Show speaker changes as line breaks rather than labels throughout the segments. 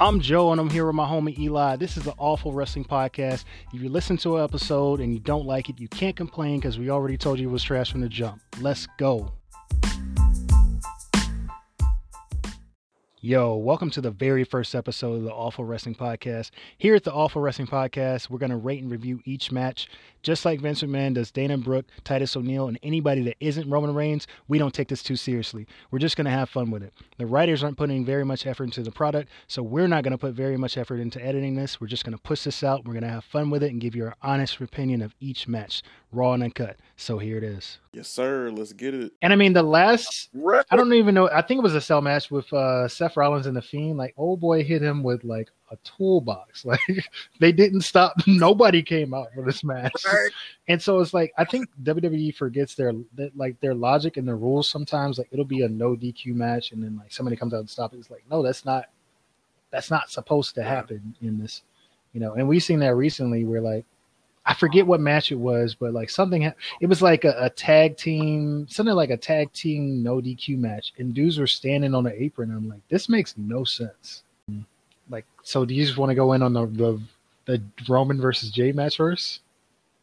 I'm Joe, and I'm here with my homie Eli. This is the Awful Wrestling Podcast. If you listen to an episode and you don't like it, you can't complain because we already told you it was trash from the jump. Let's go. Yo, welcome to the very first episode of the Awful Wrestling Podcast. Here at the Awful Wrestling Podcast, we're going to rate and review each match. Just like Vince McMahon does Dana Brooke, Titus O'Neil, and anybody that isn't Roman Reigns, we don't take this too seriously. We're just going to have fun with it. The writers aren't putting very much effort into the product, so we're not going to put very much effort into editing this. We're just going to push this out. We're going to have fun with it and give you our honest opinion of each match, raw and uncut. So here it is.
Yes, sir. Let's get it.
And I mean, the last, I don't even know, I think it was a cell match with uh, Seth Rollins and The Fiend. Like, old boy hit him with like a toolbox. Like, they didn't stop. Nobody came out for this match.
Right.
And so it's like, I think WWE forgets their, like, their logic and their rules sometimes. Like, it'll be a no DQ match, and then like somebody comes out and stops it. It's like, no, that's not, that's not supposed to happen in this, you know. And we've seen that recently where like, I forget what match it was, but like something, it was like a, a tag team, something like a tag team no DQ match, and dudes were standing on the apron. I'm like, this makes no sense. Like, so do you just want to go in on the the, the Roman versus Jey match first?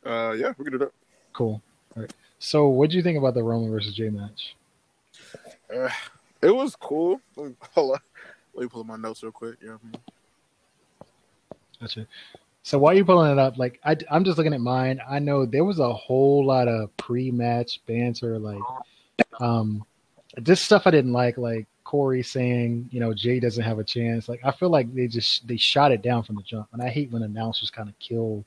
Uh, yeah, we can do that.
Cool. All right. So, what do you think about the Roman versus Jey match?
Uh, it was cool. Let me, hold on. Let me pull up my notes real quick. Yeah.
Gotcha. So while you're pulling it up, like I, I'm just looking at mine. I know there was a whole lot of pre-match banter, like um, just stuff I didn't like, like Corey saying, you know, Jey doesn't have a chance. Like I feel like they just they shot it down from the jump, and I hate when announcers kind of kill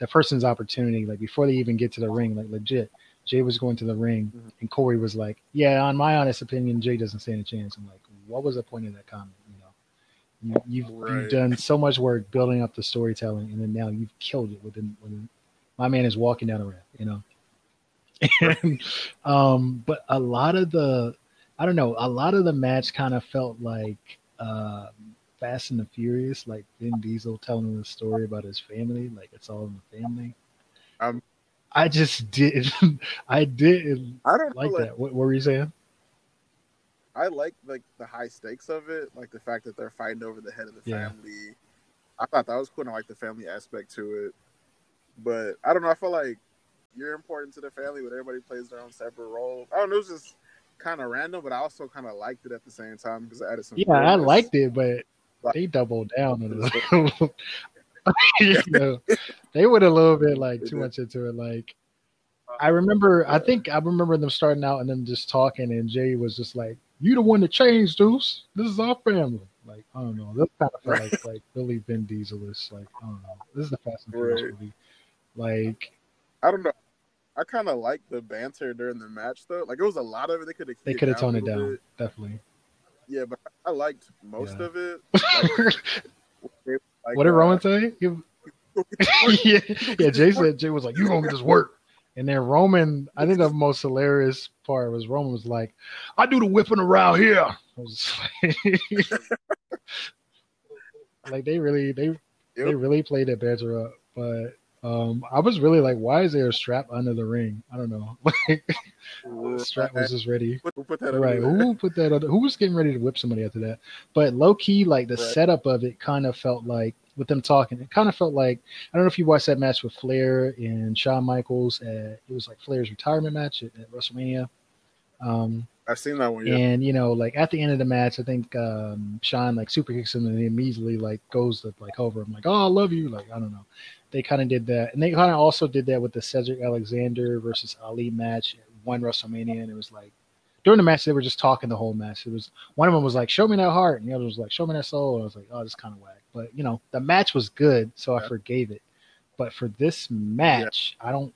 the person's opportunity, like before they even get to the ring. Like legit, Jey was going to the ring,
Mhm.
and Corey was like, "Yeah, on my honest opinion, Jey doesn't stand a chance." I'm like, what was the point of that comment? You you, you've
Right.
you've done so much work building up the storytelling, and then now you've killed it within. within my man is walking down the ramp, you know. And, um, but a lot of the, I don't know, a lot of the match kind of felt like um, Fast and the Furious, like Vin Diesel telling the story about his family, like it's all in the family.
Um,
I just did, I didn't
I don't
like
like,
that. What, what were you saying?
I like like the high stakes of it, like the fact that they're fighting over the head of the
Yeah.
family. I thought that was cool. and I like the family aspect to it, but I don't know. I feel like you're important to the family, but everybody plays their own separate role. I don't know. It was just kind of random, but I also kind of liked it at the same time because it added some.
Yeah, I liked it, but
Like-
they doubled down on it. you know, they went a little bit like too much into it. Like, I remember, I think I remember them starting out and them just talking, and Jey was just like, "You the one that changed, Deuce. This is our family." Like, I don't know. This kind of felt like like Billy Vin Diesel is like, I don't know. This is the Fast and Furious
Right.
movie. Like,
I don't know. I kind of like the banter during the match though. Like it was a lot of it. They could have
they could have toned it down,
bit.
definitely.
Yeah, but I liked most
Yeah.
of it. Like, like,
what did
uh,
Roman say? Yeah, yeah. Jey said Jey was like, "You gonna get this work," and then Roman. I think the most hilarious part was Roman was like, "I do the whipping around here." Like, like, they really they they really played that banter up, but. Um, I was really like, why is there a strap under the ring? I don't know. Like, the strap was just ready.
Who put that
Right. Who put that on? Who was getting ready to whip somebody after that? But low key, like the
Right.
setup of it kind of felt like with them talking, it kind of felt like I don't know if you watched that match with Flair and Shawn Michaels. At, it was like Flair's retirement match at, at WrestleMania. Um,
I've seen that one. Yeah.
and you know, like at the end of the match, I think um, Shawn like super kicks him and he immediately like goes to like over him, like, "Oh, I love you." Like I don't know. They kind of did that, and they kind of also did that with the Cedric Alexander versus Ali match at one WrestleMania, and it was like during the match they were just talking the whole match. It was one of them was like, "Show me that heart," and the other was like, "Show me that soul." And I was like, "Oh, this kind of whack," but you know, the match was good, so I forgave it. But for this match, I don't.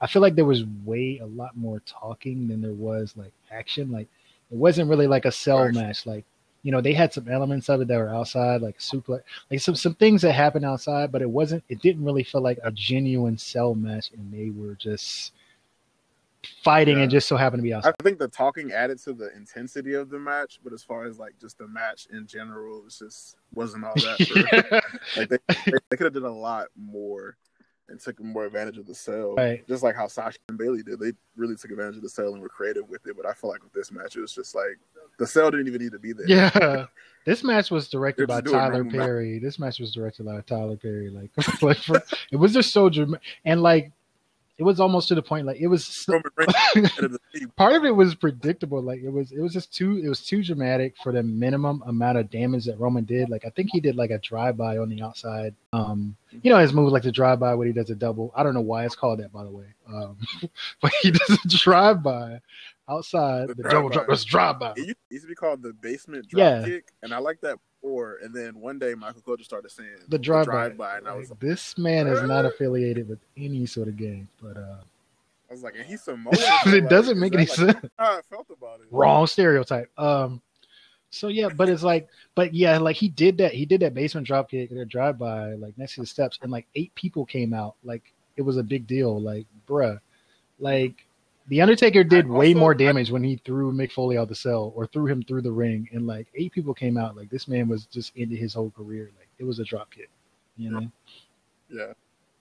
I feel like there was way a lot more talking than there was like action. Like it wasn't really like a cell
Right.
match. Like you know, they had some elements of it that were outside, like super, like some some things that happened outside, but it wasn't. It didn't really feel like a genuine cell match, and they were just fighting
Yeah.
and just so happened to be outside.
I think the talking added to the intensity of the match, but as far as like just the match in general, it just wasn't all that. For, like they, they, they could have done a lot more. and took more advantage of the cell.
Right.
Just like how Sasha and Bayley did. They really took advantage of the cell and were creative with it. But I feel like with this match, it was just like the cell didn't even need to be there.
Yeah, this match was directed by Tyler
normal match.
Perry. This match was directed by Tyler Perry. Like, like for, it was just so dramatic, and like it was almost to the point. Like it was
Roman Reigns ended the city.
part of it was predictable. Like it was, it was just too, it was too dramatic for the minimum amount of damage that Roman did. Like I think he did like a drive by on the outside. Um, you know his move like the drive by when he does a double. I don't know why it's called that, by the way. Um, but he does a drive by outside
The
the, double
drive-by.
drop. It's drive by.
Used- it used to be called the basement drop
Yeah.
kick, and I like that before. And then one day Michael Cole just started saying
The drive by.
and I was,
Like, this man is not affiliated with any sort of game, but uh,
I was like, and he's Samoan.
it
like,
doesn't make any
like,
sense.
How I felt about it.
wrong stereotype. Um, so yeah, but it's like, but yeah, like he did that. He did that basement drop kick or drive by, like next to the steps, and like eight people came out. Like it was a big deal. Like, bruh, like the Undertaker did
I
way more damage when he threw Mick Foley out the cell or threw him through the ring, and like eight people came out. Like this man was just into his whole career. Like it was a drop kick. You know,
Yeah,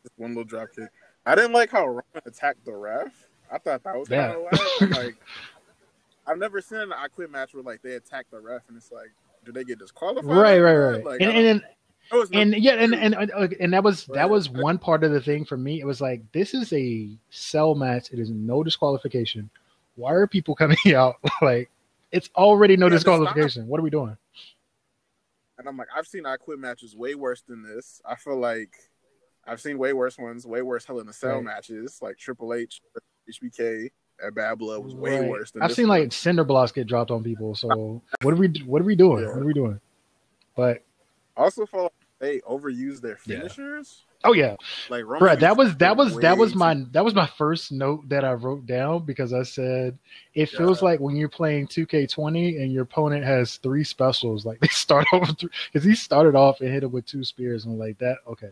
just one little drop kick. I didn't like how Roman attacked the ref. I thought that was
Yeah.
kind of like I've never seen an I quit match where like they attack the ref and it's like, do they get disqualified?
right, right, right.
Like,
and, and
Oh, was
and yeah, and and and, and that was that was one part of the thing for me. It was like this is a cell match. It is no disqualification. Why are people coming out like it's already no
Yeah,
disqualification? What are we doing?
and I'm like, I've seen I quit matches way worse than this. I feel like I've seen way worse ones, way worse Hell in a Cell
Right.
matches, like Triple H, HBK at Bad Blood was way
Right.
worse than
I've seen
one.
like cinder blocks get dropped on people. So what are we what are we doing?
Yeah.
What are we doing? But
also feel like they overused their
Yeah.
finishers.
oh yeah,
Like Roman
Bruh, that was that was that was my that was my first note that I wrote down because I said it feels like when you're playing 2K20 and your opponent has three specials, like they start off because he started off and hit him with two spears and like that. Okay,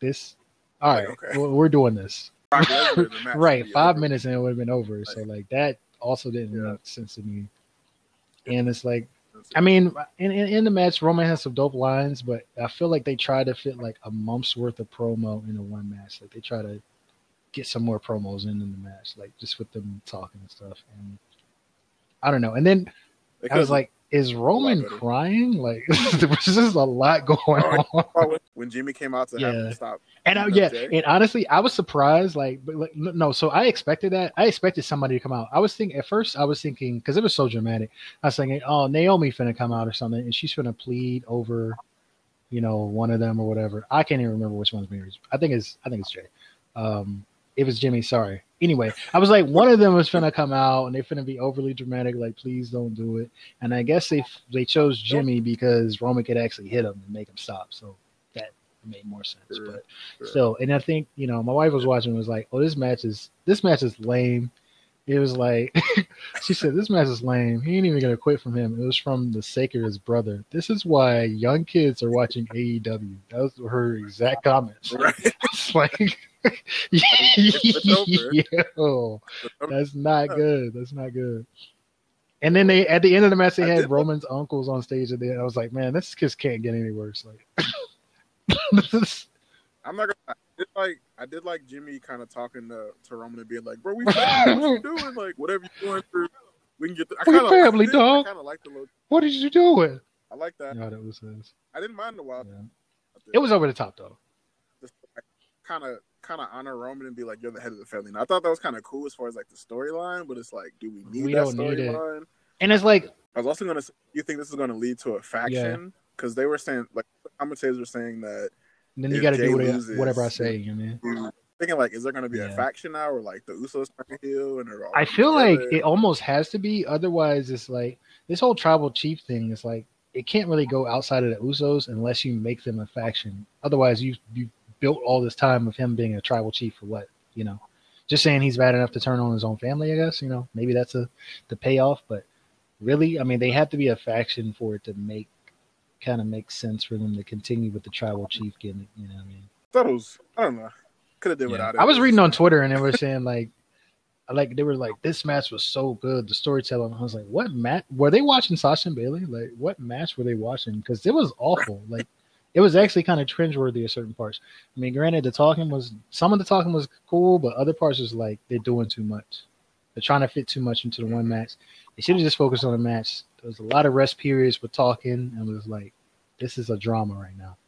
this all right,
Like, okay.
we're, doing this
Brock Lesnar, the match
right. Five
over.
minutes and it would have been over. So
Like-
like that also didn't
Yeah.
make sense to me. And it's like I mean, in, in in the match, Roman has some dope lines, but I feel like they try to fit like a month's worth of promo into one match. Like they try to get some more promos in in the match, like just with them talking and stuff. And I don't know. And then
They
I was like, is Roman crying? Like there was just a lot going on.
when- when Jimmy came out to have
Yeah.
him stop.
And I, yeah,
Jey?
and honestly, I was surprised. Like, but like, no, no, so I expected that. I expected somebody to come out. I was thinking at first, I was thinking because it was so dramatic. I was thinking, oh, Naomi finna come out or something, and she's finna plead over, you know, one of them or whatever. I can't even remember which one's Mary's. I think it's, I think it's Jey. Um, it was Jimmy. Sorry. Anyway, I was like, one of them was gonna come out, and they're gonna be overly dramatic. Like, please don't do it. And I guess they they chose Jimmy because Roman could actually hit him and make him stop. So that made more sense.
Sure.
But
Sure.
still, and I think you know, my wife was watching and was like, "Oh, this match is this match is lame." It was like she said, "This match is lame. He ain't even gonna quit from him." It was from the sake of his brother. This is why young kids are watching AEW. That was her exact comments.
Right.
Like, yo, that's not good. That's not good. And then they at the end of the match they had Roman's uncles on stage, and then I was like, man, this just can't get any worse. Like, is
I'm not gonna. I did like I did like Jimmy kind of talking to, to Roman and being like, "Bro, we family. What you doing? Like whatever you're going through, we can get." The, I kinda,
family,
I did-
dog.
I kind of like the little.
what did you do with?
I like that.
Yeah, that was his.
I didn't mind the wild.
Yeah. It was over the top though.
kind of kind of honor Roman and be like, "You're the head of the family." And I thought that was kind of cool as far as like the storyline, but it's like, do we need
We
that
it.
storyline?
And it's like,
I was also gonna. You think this is gonna lead to a faction? Because they were saying, like, commentators were saying that.
then you got to do whatever,
loses,
whatever I say. You know.
dude, Thinking like, is there gonna be
Yeah.
a faction now, or like the Usos to heel, and they're all
I feel like it almost has to be. Otherwise, it's like this whole tribal chief thing is like it can't really go outside of the Usos unless you make them a faction. Otherwise, you you built all this time of him being a tribal chief for what? You know, just saying he's bad enough to turn on his own family. I guess you know maybe that's a the payoff. But really, I mean, they have to be a faction for it to make kind of make sense for them to continue with the tribal chief gimmick. You know what I mean?
thought it was. I don't know. Could have did
Yeah.
without it.
I was reading on Twitter and they were saying like, I like they were like, this match was so good, the storytelling. I was like, what match? Were they watching Sasha and Bayley? Like, what match were they watching? Because it was awful. Like, it was actually kind of cringeworthy at certain parts. I mean, granted, the talking was some of the talking was cool, but other parts was like they're doing too much. They're trying to fit too much into the one match. They should have just focused on the match. There was a lot of rest periods with talking, and it was like, this is a drama right now.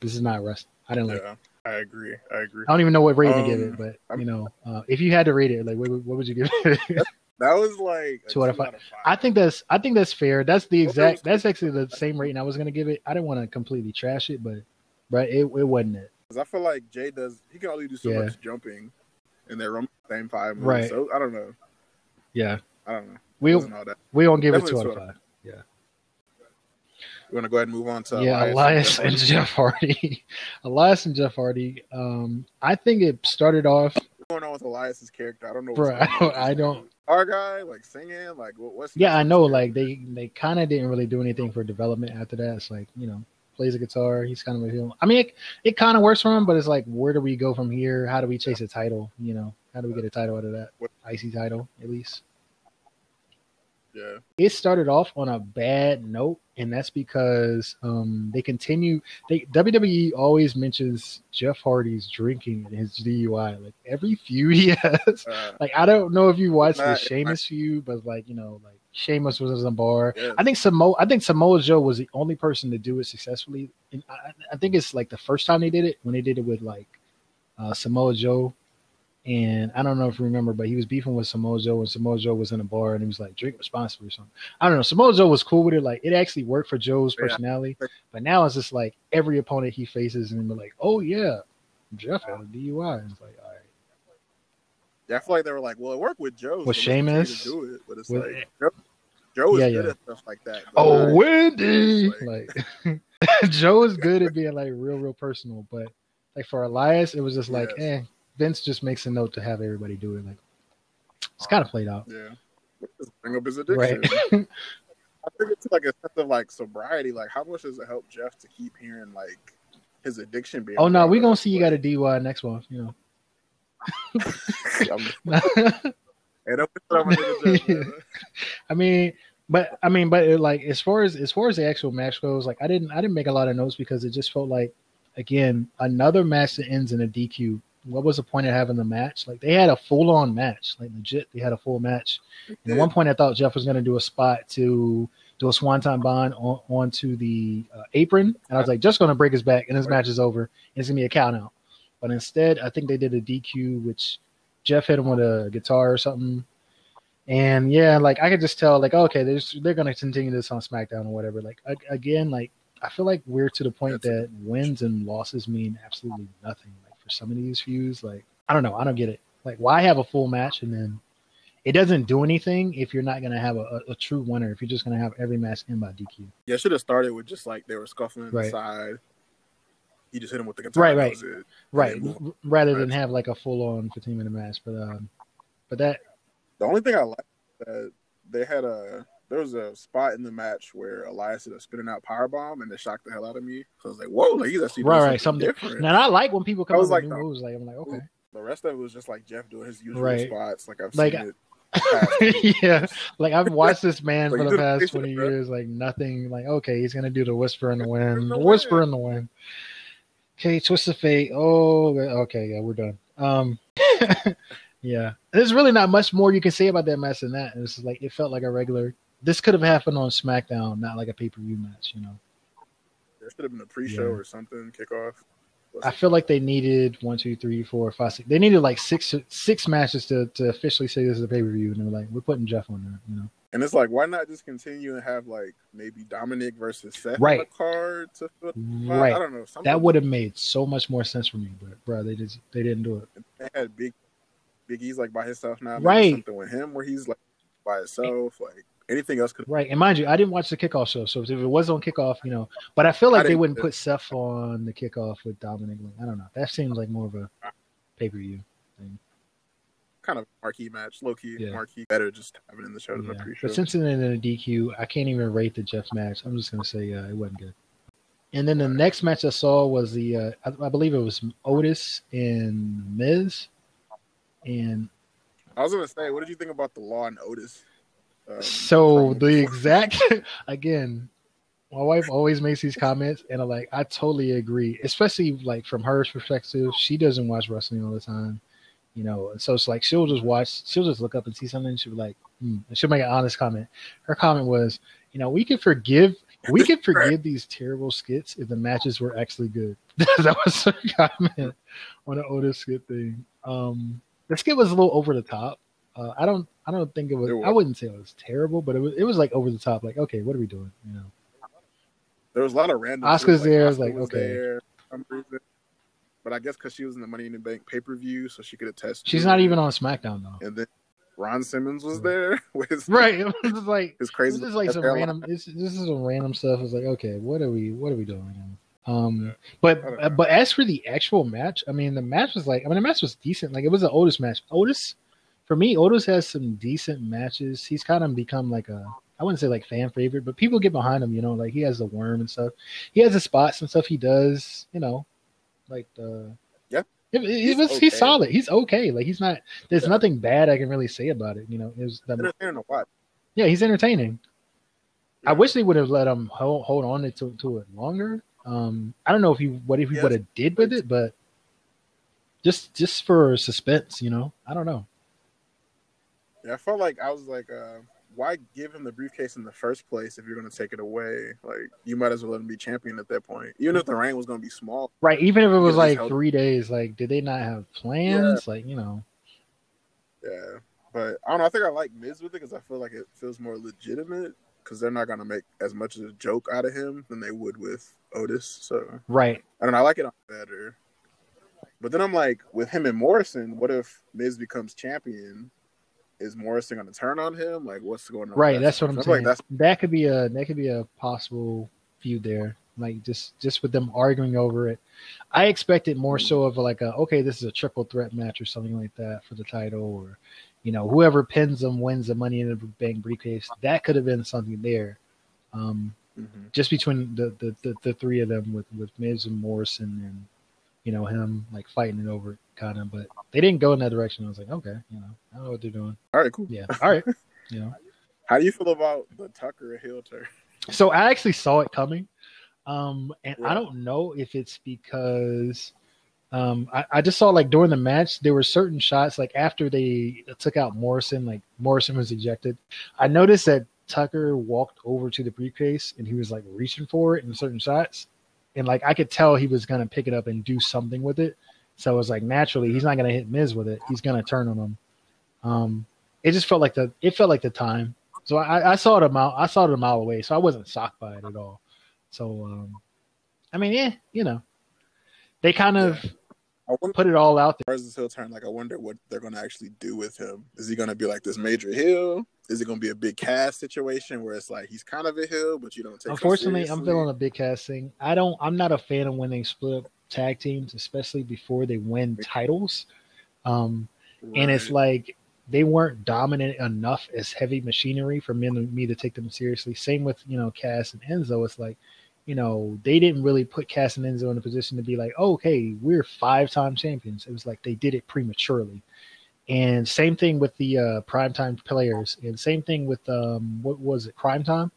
This is not rest. I didn't like.
Yeah, I agree. I agree.
I don't even know what rating to give
Um,
it, but
I'm-
you know, uh, if you had to rate it, like, what, what would you give it?
That was like
Two out of five. I think that's I think that's fair. That's the exact. That's actually the same rating I was gonna give it. I didn't want to completely trash it, but but it, it wasn't it.
'Cause I feel like Jey does. He can only do so
Yeah.
much jumping, and they're running the same five.
Right.
So I don't know.
Yeah,
I don't know.
we
It
we don't give it
Definitely
two out of five.
We want to go ahead and move on to
yeah, Elias and
Jeff
Jeff Hardy. Elias and Jeff Hardy. Um, I think it started off.
What's going on with Elias's character? I don't know.
Bro,
what's
I
going on
don't. I don't.
Our guy, like singing, like what, what's
Yeah, I know. Like they they kind of didn't really do anything for development after that. It's like you know plays a guitar. He's kind of a heel. I mean, it, it kind of works for him, but it's like where do we go from here? How do we chase a title? You know, how do we get a title out of that?
What-
IC title at least.
Yeah,
it started off on a bad note, and that's because um, they continue. They WWE always mentions Jeff Hardy's drinking and his DUI. Like every feud he has.
uh,
Like I don't know if you watched
Nah,
the Sheamus feud, but like you know, like Sheamus was in a bar.
yeah.
I think Samoa. I think Samoa Joe was the only person to do it successfully. And I, I think it's like the first time they did it when they did it with like uh, Samoa Joe. And I don't know if you remember, but he was beefing with Samoa Joe, and Samoa Joe was in a bar, and he was like, "Drink responsibly" or something. I don't know. Samoa Joe was cool with it. Like it actually worked for Joe's
Yeah.
personality. But now it's just like every opponent he faces, and they're like, "Oh yeah, Jeff had a DUI." And it's like, all right.
yeah, I feel like they were like, well, it worked with Joe.
With
so
Sheamus?
do it, but it's
With-
like Joe, Joe is
Yeah,
good
yeah.
at stuff like that.
Oh,
like,
Wendy!
like-
Like Joe is good at being like real, real personal, but like for Elias, it was just like, eh. Vince just makes a note to have everybody do it. Like it's kind of played out,
yeah, bring up his addiction.
right?
I think it's like a sense of like sobriety. Like, how much does it help Jeff to keep hearing like his addiction being?
oh no,
brought
we gonna see you got a DUI next month. You know.
Hey, don't put that on my nigga Jeff, man.
I mean, but I mean, but it, like as far as as far as the actual match goes, like I didn't I didn't make a lot of notes because it just felt like again another match that ends in a DQ. What was the point of having the match? Like they had a full on match, like legit. They had a full match. And at one point, I thought Jeff was going to do a spot to do a swanton bomb on, onto the uh, apron, and I was like, just going to break his back, and his match is over, and it's going to be a count out. But instead, I think they did a DQ, which Jeff hit him with a guitar or something. And yeah, like I could just tell, like okay, they're just, they're going to continue this on SmackDown or whatever. Like again, like I feel like we're to the point
That's
that wins and losses mean absolutely nothing. Like for some of these feuds, like I don't know, I don't get it. Like why have a full match and then it doesn't do anything if you're not going to have a, a, a true winner. If you're just going to have every match end by DQ.
Yeah, should have started with just like they were scuffling
Right.
inside. He just hit him with the guitar.
Right, right. right rather than have like a full on 15 minute match but um but that
The only thing I like that they had a there was a spot in the match where Elias did a spinning out power bomb and it shocked the hell out of me. So I was like, whoa, like he's actually
right right
something
something
different.
now i like when people come up with
like,
new
no.
moves like i'm like okay
The rest of it was just like Jeff doing his usual
Right.
spots. Like I've
Like,
seen it.
yeah like i've watched this man
Like,
for the past 20
bro.
years like nothing like okay he's gonna do the whisper in the wind
the
whisper in the wind okay twist of fate oh okay yeah we're done um yeah there's really not much more you can say about that match than that it's like it felt like a regular this could have happened on smackdown not like a pay-per-view match you know
There should have been a pre-show
Yeah.
or something, kickoff.
I feel like they needed one, two, three, four, five, six. They needed like six six matches to, to officially say this is a pay per view, and they're like, we're putting Jeff on there. You know,
And it's like, why not just continue and have like maybe Dominic versus Seth on
Right.
the card to fill
right?
I don't know. Something
That would have made so much more sense for me, but bro, they just they didn't do it.
they had big Big E's like by himself now.
Right.
Something with him where he's like by himself. Like anything else could
Right, and mind you, I didn't watch the kickoff show, so if it was on kickoff, you know, but I feel like
I
they wouldn't put Seth on the kickoff with Dominic. I don't know. That seems like more of a pay per view. thing.
kind of marquee match, low key
Yeah.
marquee. Better just have it in the show
Yeah.
pre-show.
But since it ended in a DQ, I can't even rate the Jeff match. I'm just gonna say uh, it wasn't good. And then the next match I saw was the uh, I, I believe it was Otis and Miz, and
I was gonna say, what did you think about the Law and Otis? Um,
so the exact again, my wife always makes these comments, and I'm like, I totally agree. Especially like from her perspective, she doesn't watch wrestling all the time, you know. So it's like she'll just watch, she'll just look up and see something, and she'll be like, hmm. and she'll make an honest comment. Her comment was, you know, we can forgive, we can forgive these terrible skits if the matches were actually good. that was her comment on the Otis skit thing. Um, the skit was a little over the top. Uh, I don't, I don't think it was,
It was.
I wouldn't say it was terrible, but it was, it was like over the top. Like, okay, what are we doing? You know.
There was a lot of random.
Oscar's
shit,
there, I was
Oscar
like, okay.
there some reason. But I guess because she was in the Money in the Bank pay per view, so she could attest.
She's not
it.
even on SmackDown though.
And then Ron Simmons was there with
Right. It was like This
crazy.
is like some
hairline.
random. This, this is some random stuff. It's like, okay, what are we? What are we doing? Um,
Yeah.
but
I don't know.
but as for the actual match, I mean, the match was like, I mean, the match was decent. Like it was the Otis match. Otis, for me, Otis has some decent matches. He's kind of become like a, I wouldn't say like fan favorite, but people get behind him. You know, like he has the worm and stuff. He has the spots and stuff he does. You know, like the.
Yeah.
It, it- it
He's
was he's solid. He's okay. Like he's not. There's
Yeah.
nothing bad I can really say about it. You know, it was the,
Entertaining
yeah, he's entertaining. I wish they would have let him hold, hold on to, to it longer. Um, I don't know if he what if he
Yes.
would have did with it, but just just for suspense, you know. I don't know.
Yeah, I felt like I was like, uh, why give him the briefcase in the first place if you're going to take it away? Like, you might as well let him be champion at that point, even if the reign was going to be small.
Right? Even if it was like three days, like did they not have plans? Like you know,
Yeah, but I don't know. I think I like Miz with it because I feel like it feels more legitimate because they're not going to make as much of a joke out of him than they would with Otis. So
right?
I don't know. I like it better. But then I'm like, with him and Morrison, what if Miz becomes champion? Is Morrison going to turn on him? Like, what's going on?
Right.
that
That's what? I'm saying.
Like
that could be a that could be a possible feud there. Like just just with them arguing over it. I expected more so of like a okay, this is a triple threat match or something like that for the title, or you know whoever pins them wins the Money in the Bank briefcase. That could have been something there. Um,
Mhm.
just between the, the, the, the three of them with, with Miz and Morrison and you know him like fighting it over kind of, but they didn't go in that direction. I was like, okay, you know, I don't know what they're doing.
all right. Cool.
Yeah, all right, you know.
How do you feel about the Tucker heel turn?
So I actually saw it coming, um, and I don't know if it's because um, I, I just saw like during the match there were certain shots like after they took out Morrison, like Morrison was ejected. I noticed that Tucker walked over to the briefcase and he was like reaching for it in certain shots, and like I could tell he was gonna pick it up and do something with it. So it was like naturally he's not gonna hit Miz with it. He's gonna turn on him. Um, it just felt like the it felt like the time. So I, I saw it a mile. I saw it a mile away, so I wasn't shocked by it at all. So, um, I mean, yeah, you know, they kind of
wonder
put it all out there.
this heel turn? Like, I wonder what they're going to actually do with him. Is he going to be like this major heel? Is it going to be a Big Cass situation where it's like he's kind of a heel, but you don't take? him
Unfortunately, I'm feeling a Big Cass thing. I don't. I'm not a fan of when they split up tag teams, especially before they win titles. Um, and it's like they weren't dominant enough as heavy machinery for me to, me to take them seriously. Same with you know Cass and Enzo. It's like you know they didn't really put Cass and Enzo in a position to be like, oh, okay, we're five time champions. It was like they did it prematurely. And same thing with the uh, primetime players, and same thing with um, what was it, Crime Time,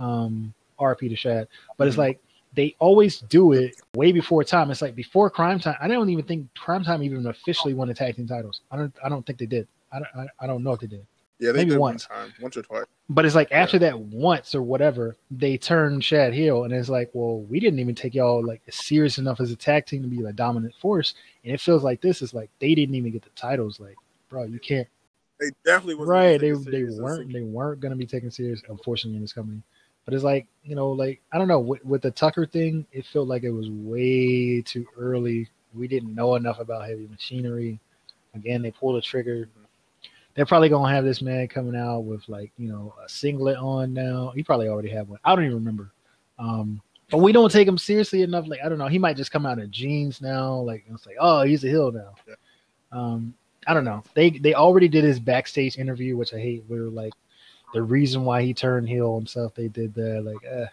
um, RP to Shad. But it's
Mhm.
like they always do it way before time. It's like before Crime Time. I don't even think Crime Time even officially won the tag team titles. I don't. I don't think they did. I don't. I, I don't know if they did.
Yeah, they
maybe
did
once.
one time, once or twice.
But it's like after that once or whatever, they turn Shad heel, and it's like, well, we didn't even take y'all like serious enough as a tag team to be the dominant force, and it feels like this is like they didn't even get the titles. Like, bro, you can't.
They definitely
Right? They they weren't they weren't gonna be taken serious, unfortunately, in this company. But it's like you know, like I don't know with, with the Tucker thing, it felt like it was way too early. We didn't know enough about heavy machinery. Again, they pulled the trigger. They're probably gonna have this man coming out with like you know a singlet on now. He probably already had one. I don't even remember. Um, but we don't take him seriously enough. Like I don't know. He might just come out in jeans now. Like it's like oh he's a heel now.
Yeah.
Um, I don't know. They they already did his backstage interview, which I hate. Where like the reason why he turned heel himself, they did that. Like eh,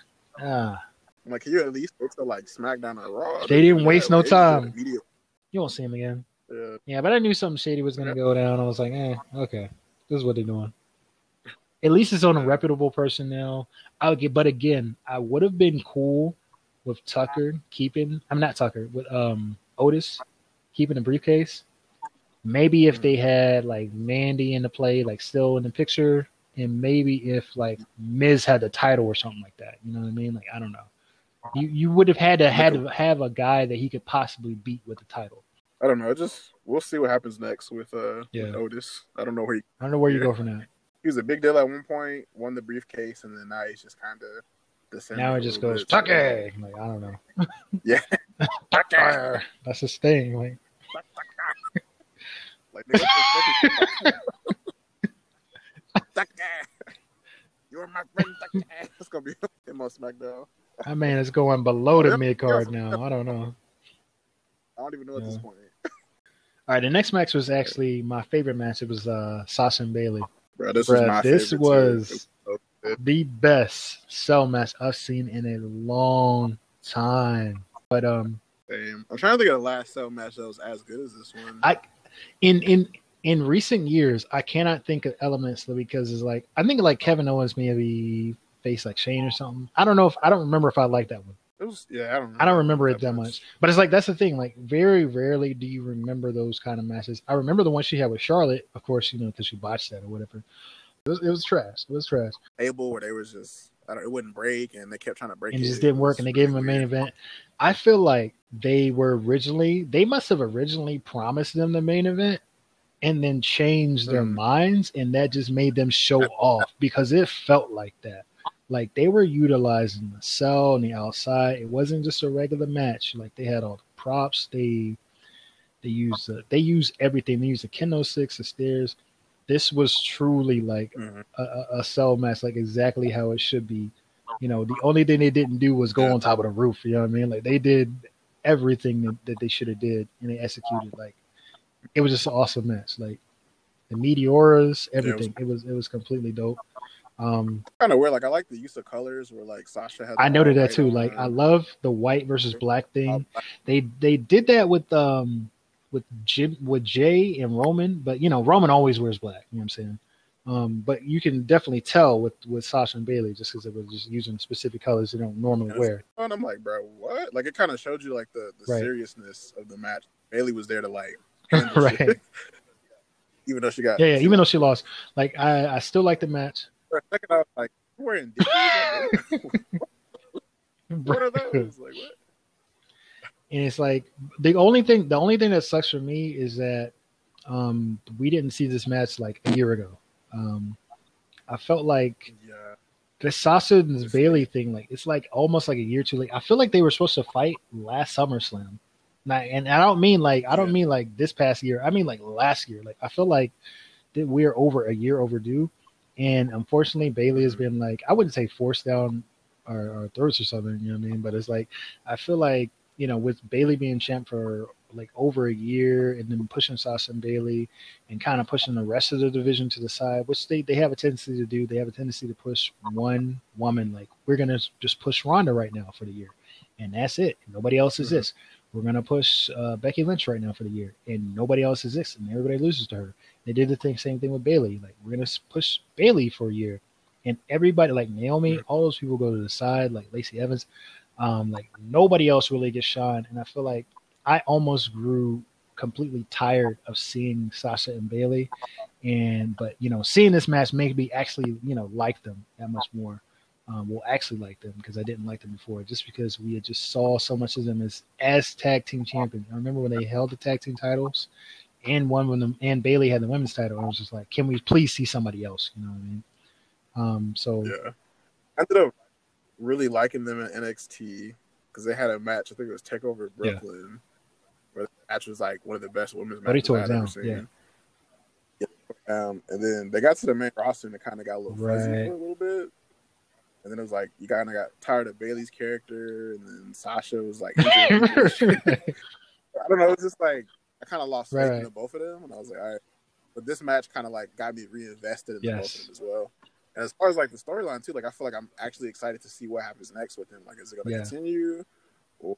ah,
I'm like, can you at least go to like SmackDown or Raw?
They didn't waste no
They just did
time. you won't see him again.
Yeah.
Yeah, but I knew something shady was gonna go down. I was like, eh, okay, this is what they're doing. At least it's on a reputable personnel. I would get, but again, I would have been cool with Tucker keeping. I'm not Tucker with um Otis keeping the briefcase. Maybe if they had like Mandy in the play, like still in the picture, and maybe if like Miz had the title or something like that. You know what I mean? Like I don't know. You you would have had to had to have a guy that he could possibly beat with the title.
I don't know. Just we'll see what happens next with uh
Yeah.
with Otis. I don't know where he,
I don't know where you
Yeah.
go from that.
he was a big deal at one point, won the briefcase, and then now he's just kind of descending.
Now it just goes. Tucker. Like I don't know.
Yeah.
Tucker. That's his thing. Like
Like nigga, what the fuck is- you're my friend, Tucker. It's gonna be him on SmackDown.
that man is going below the mid card now. I don't know.
I don't even know at this point,
All right, the next match was actually my favorite match. It was uh Sasha and Bayley.
bro. This was
Bruh,
my
this
favorite.
was-
too. It was so.
The best cell match I've seen in a long time. But um
Damn. I'm trying to think of the last cell match that was as good as this one.
I- in in in recent years, I cannot think of elements because it's like I think like Kevin Owens maybe faced like Shane or something. I don't know if I don't remember if I like that one.
It was yeah. I don't.
I don't remember it that much. But it's like that's the thing. Like very rarely do you remember those kind of matches. I remember the one she had with Charlotte, of course, you know, because she botched that or whatever. It was, it was trash. It was trash,
Able where they was just I don't. It wouldn't break, and they kept trying to break
and
it.
it just didn't work. And they gave him a main event. I feel like they were originally they must have originally promised them the main event, and then changed their
Mhm.
minds, and that just made them show off because it felt like that. Like they were utilizing the cell and the outside. It wasn't just a regular match. Like they had all the props. They they used uh, they used everything. They used the kendo sticks, the stairs. This was truly like
Mhm.
a, a, a cell match, like exactly how it should be. You know, the only thing they didn't do was go on top of the roof. You know what I mean? Like they did everything that, that they should have did, and they executed. Like it was just an awesome match. Like the meteoras, everything. It was it was completely dope. Um,
Kind of weird. Like I like the use of colors where like Sasha had.
I noted that too. Like I love the white versus black thing. They they did that with um with Jim with Jey and Roman, but you know Roman always wears black. You know what I'm saying? Um, but you can definitely tell with with Sasha and Bayley just because they were just using specific colors they don't normally
Yes.
wear.
And I'm like, bro, what? Like it kind of showed you like the, the
Right.
seriousness of the match. Bayley was there to like,
right?
even though she got
Yeah, yeah. Even though she lost, like I I still like the match.
For a second, I was like, "You're wearing Dickies? what are those? Like what?
and it's like the only thing the only thing that sucks for me is that um we didn't see this match like a year ago. Um I felt like
Yeah,
the Sasha and this Bayley thing, like it's like almost like a year too late. I feel like they were supposed to fight last SummerSlam. Now, and I don't mean like I don't
Yeah.
mean like this past year. I mean like last year. Like I feel like that we're over a year overdue. And unfortunately, Bayley has been like I wouldn't say forced down our, our throats or something. You know what I mean? But it's like I feel like you know with Bayley being champ for like over a year and then pushing Sasha and Bayley and kind of pushing the rest of the division to the side, which they, they have a tendency to do. They have a tendency to push one woman. Like we're gonna just push Ronda right now for the year, and that's it. Nobody else
Mhm.
this. We're gonna push uh, Becky Lynch right now for the year, and nobody else is this. and everybody loses to her. They did the thing, same thing with Bayley. Like we're gonna push Bayley for a year, and everybody like Naomi, all those people go to the side, like Lacey Evans. Um, like nobody else really gets shine, and I feel like I almost grew completely tired of seeing Sasha and Bayley, and but you know, seeing this match made me actually you know like them that much more. Um, well, actually like them because I didn't like them before, just because we had just saw so much of them as as tag team champions. I remember when they held the tag team titles, and one when the and Bayley had the women's title. I was just like, can we please see somebody else? You know what I mean? Um, so
yeah. I ended up really liking them in NXT because they had a match. I think it was Takeover
Yeah.
Brooklyn, where the match was like one of the best women's matches I've ever
down,
seen.
yeah.
Yeah. Um, and then they got to the main roster and it kind of got a little fuzzy
Right.
for a little bit. And then it was like you kind of got tired of Bayley's character, and then Sasha was like, injured and shit. I don't know. It's just like I kind of lost faith
Right,
in
right.
both of them, and I was like, all right. But this match kind of like got me reinvested in the both of them as well. And as far as like the storyline too, like I feel like I'm actually excited to see what happens next with him. Like, is it going to
Yeah.
continue? Or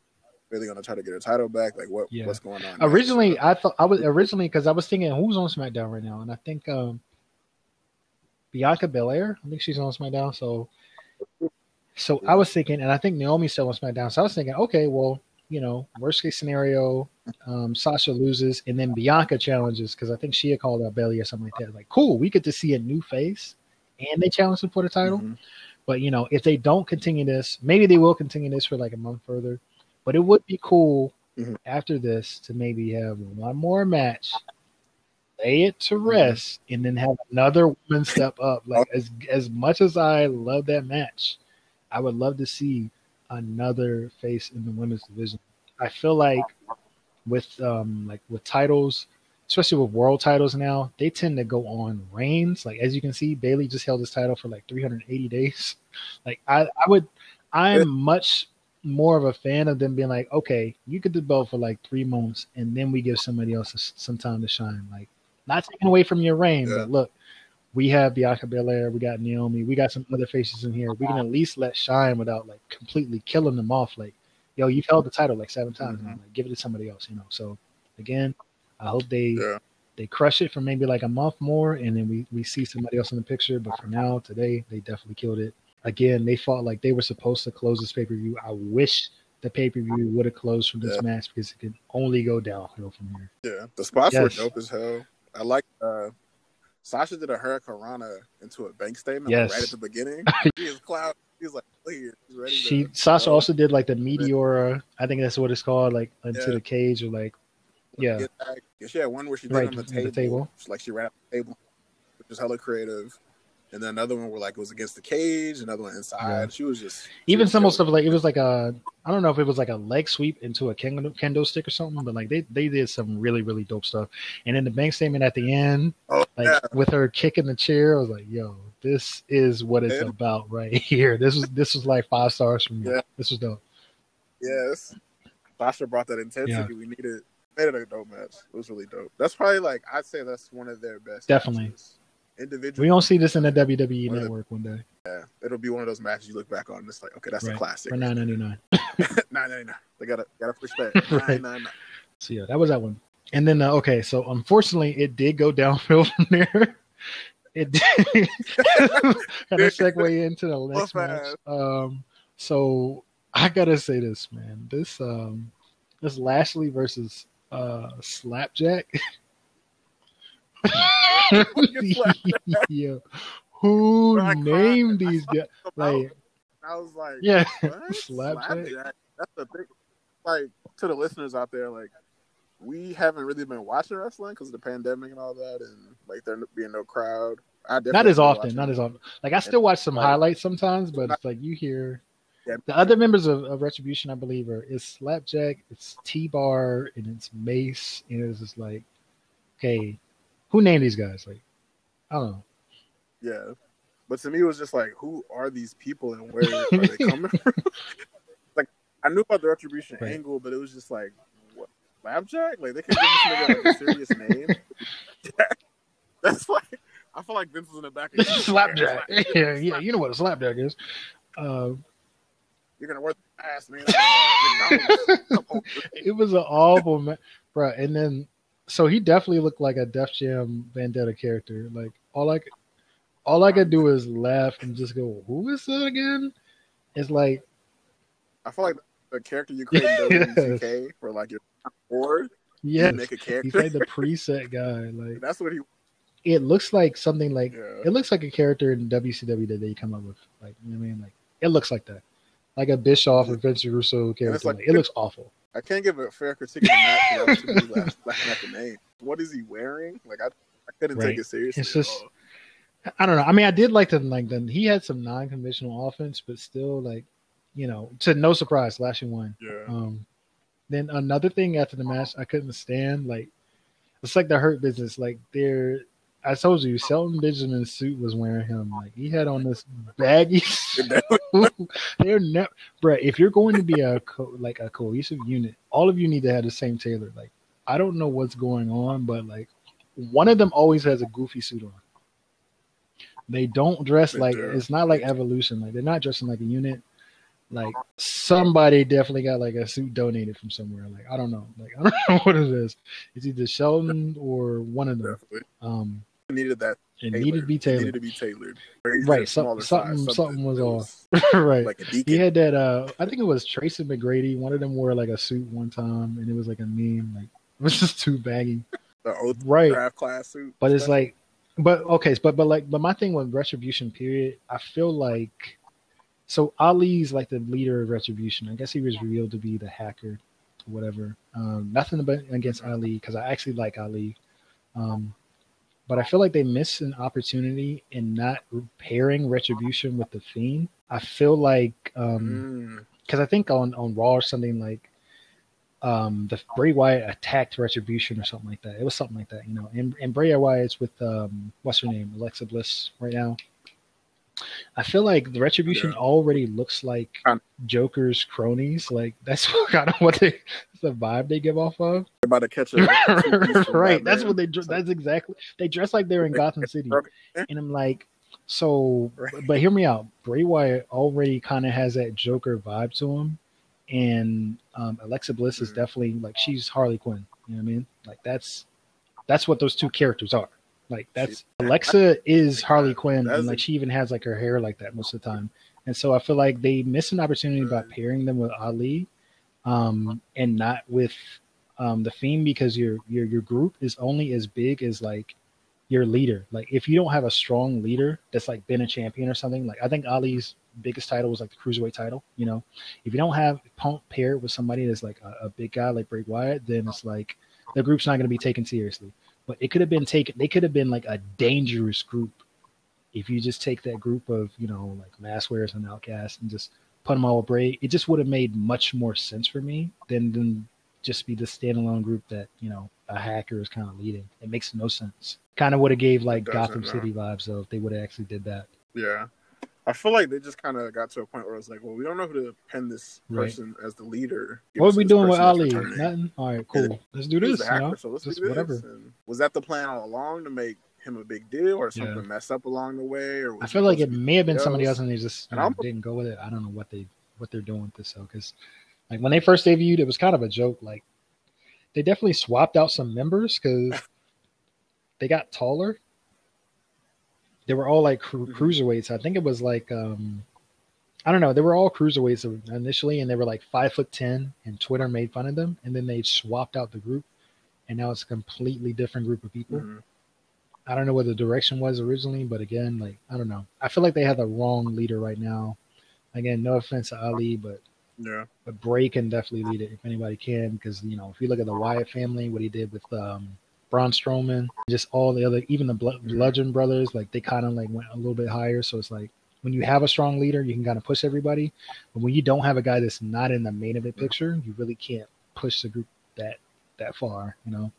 really going to try to get her title back? Like, what
Yeah.
what's going on? next?
originally I thought I was originally because I was thinking who's on SmackDown right now, and I think um Bianca Belair. I think she's on SmackDown. So, so I was thinking, and I think Naomi's still on SmackDown. So I was thinking, okay, well, you know, worst case scenario, um, Sasha loses, and then Bianca challenges because I think she had called out Bayley or something like that. Like, cool, we get to see a new face, and they challenge them for the title.
Mm-hmm.
But you know, if they don't continue this, maybe they will continue this for like a month further. But it would be cool
Mhm.
after this to maybe have one more match, lay it to rest, and then have another woman step up. Like as as much as I love that match, I would love to see another face in the women's division. I feel like with um like with titles, especially with world titles now, they tend to go on reigns. Like as you can see, Bayley just held his title for like 380 days. Like I, I would, I'm much more of a fan of them being like, okay, you get the belt for like three months, and then we give somebody else some time to shine. Like not taking away from your reign,
Yeah.
but look, we have Bianca Belair, we got Naomi, we got some other faces in here. We can at least let shine without like completely killing them off. Like, yo, you've held the title like seven times.
Mhm.
Like, give it to somebody else, you know. So again, I hope they
Yeah.
they crush it for maybe like a month more, and then we we see somebody else in the picture. But for now, today they definitely killed it. Again, they fought like they were supposed to close this pay per view. I wish the pay per view would have closed from this
Yeah.
match because it could only go downhill from here.
Yeah, the spots were dope as hell. I like uh Sasha did a Hurricanrana into a bank statement
Yes.
right at the beginning. he was cloud. He was like, "Look here, he's ready."
She
to
Sasha
go."
also did like the meteora. I think that's what it's called, like into
Yeah.
the cage or like yeah,
Get back. Yeah, she had one where she did
Right,
on the
on the
table,
table.
She- like she ran up the table, which is hella creative. And then another one where like it was against the cage, another one inside.
Yeah.
She was just
even
was
some of stuff like it was like a I don't know if it was like a leg sweep into a kendo, kendo stick or something, but like they they did some really really dope stuff. And then the bank statement at the end,
Oh,
like
yeah.
with her kicking the chair, I was like, yo, this is what it's
Yeah.
about right here. This was this was like five stars from me. This was dope.
Yes. Sasha brought that intensity we needed. Made it a dope match. It was really dope. That's probably like I'd say that's one of their best.
Definitely.
matches. Individually,
We don't see this in the WWE
One of the-
network one day
yeah, it'll be one of those matches you look back on and it's like, okay, that's
Right.
a classic.
for nine ninety nine.
nine ninety nine. They gotta gotta push that.
Right.
Nine nine nine.
So yeah, that was that one. And then uh, okay, so unfortunately, it did go downhill from there. It did kind of segue into the next
Well,
match. Um, so I gotta say this, man. This um, this Lashley versus uh Slapjack. yeah, who
I
named these guys?
it come out,
Like,
I was like,
yeah? Slapjack.
Slapjack? That's the thing. Like to the listeners out there, like we haven't really been watching wrestling because of the pandemic and all that, and like there being no crowd. I
not as often, not
it.
as often. Like I still watch some highlights sometimes, but it's like you hear
Yeah.
the other members of, of Retribution, I believe, are it's Slapjack, it's T Bar, and it's Mace, and it's just like, okay, who named these guys? Like, I don't know.
Yeah. But to me, it was just like, who are these people and where are they coming from? like, I knew about the retribution
Right.
angle, but it was just like, what? Slapjack? Like, they could give this nigga like a serious name. That's like, I feel like Vince was in the back. Of
Slapjack.
chair.
yeah, yeah, you know what a slapjack is. Uh,
You're gonna work the ass, man.
It was an awful man, bro. And then, so he definitely looked like a Def Jam Vendetta character. Like all I could, all I could do is laugh and just go, "Who is that again?" It's like,
I feel like the character you create in WCK for like your board,
yeah,
make a
he's
character.
like the preset guy. Like
That's what he.
it looks like something like
Yeah.
it looks like a character in WCW that they come up with. Like you know what I mean? Like it looks like that, like a Bischoff or Vince Russo character.
like-
Like, it looks awful.
I can't give a fair critique of the match because I was laughing at the name. What is he wearing? Like I, I couldn't
Right.
take it seriously.
It's just-. I don't know. I mean, I did like the like the he had some non-conventional offense, but still like you know, to no surprise, Lashley won.
yeah.
Um, then another thing after the match, I couldn't stand like it's like the hurt business. Like they're, I told you, Shelton Benjamin's suit was wearing him. Like he had on this baggy. they're never, bruh, If you're going to be a co- like a cohesive unit, all of you need to have the same tailor. Like I don't know what's going on, but like one of them always has a goofy suit on. They don't dress like it's not like evolution. Like they're not dressing like a unit. Like somebody definitely got like a suit donated from somewhere. Like I don't know. Like I don't know what it is. It's either Shelton or one of them.
Definitely.
Um,
It needed that.
It
tailored.
needed to be
It
tailored.
needed to be tailored.
Right, some- something-
size,
something was off. right.
Like a
He had that. Uh, I think it was Tracy McGrady. One of them wore like a suit one time, and it was like a meme. Like it was just too baggy.
the oath
Right.
draft class suit.
But it's like, but okay, but but like, but my thing with Retribution period, I feel like, so Ali's like the leader of Retribution. I guess he was revealed to be the hacker, whatever. Um, nothing about against Ali because I actually like Ali, um, but I feel like they missed an opportunity in not pairing Retribution with the Fiend. I feel like um,
Mm,
because I think on on Raw or something like um the Bray Wyatt attacked Retribution or something like that. It was something like that, you know. And and Bray Wyatt's with um what's her name, Alexa Bliss right now. I feel like the Retribution
Yeah.
already looks like Joker's cronies. Like that's kind of what they the vibe they give off of.
they're about to catch a
right. That's what they. That's exactly. They dress like they're in Gotham City, and I'm like, so. But hear me out. Bray Wyatt already kind of has that Joker vibe to him, and um, Alexa Bliss is
Mhm.
definitely like she's Harley Quinn. You know what I mean? Like that's that's what those two characters are. Like that's Alexa is Harley. Quinn, and like she even has like her hair like that most of the time. And so I feel like they missed an opportunity by pairing them with Ali, um, and not with um, the Fiend because your your your group is only as big as like your leader. Like if you don't have a strong leader that's like been a champion or something, like I think Ali's biggest title was like the cruiserweight title. You know, if you don't have Punk paired with somebody that's like a, a big guy like Bray Wyatt, then it's like the group's not going to be taken seriously. But it could have been taken. They could have been like a dangerous group if you just take that group of you know like mass wearers and outcasts and just put them all away. It just would have made much more sense for me than than just be the standalone group that you know a hacker is kind of leading. It makes no sense. Kind of would have gave like Gotham. City vibes though if they would have actually did that.
Yeah. I feel like they just kind of got to a point where it's like, well, we don't know who to pin this
Right.
person as the leader.
What are we doing with Ali?
returning.
Nothing. All right,
Yeah.
cool. Let's do this.
the
You know,
so let's
just
do this.
whatever.
And was that the plan all along to make him a big deal, or
Yeah.
something mess up along the way? Or
I feel like it
supposed to be
may have been
somebody
somebody else, and they just
And
know, didn't go with it. I don't know what they what they're doing with this though, because like when they first debuted, it was kind of a joke. Like they definitely swapped out some members because they got taller. They were all like cru-
Mhm.
cruiserweights. I think it was like um, I don't know. They were all cruiserweights initially, and they were like five foot ten. And Twitter made fun of them, and then they swapped out the group, and now it's a completely different group of people.
Mhm.
I don't know what the direction was originally, but again, like I don't know. I feel like they have the wrong leader right now. Again, no offense to Ali, but
Yeah.
but Bray can definitely lead it if anybody can, because you know if you look at the Wyatt family, what he did with um, Braun Strowman, just all the other, even the Bludgeon brothers, like they kind of like went a little bit higher. So it's like when you have a strong leader, you can kind of push everybody, but when you don't have a guy that's not in the main event picture, you really can't push the group that that far. You know,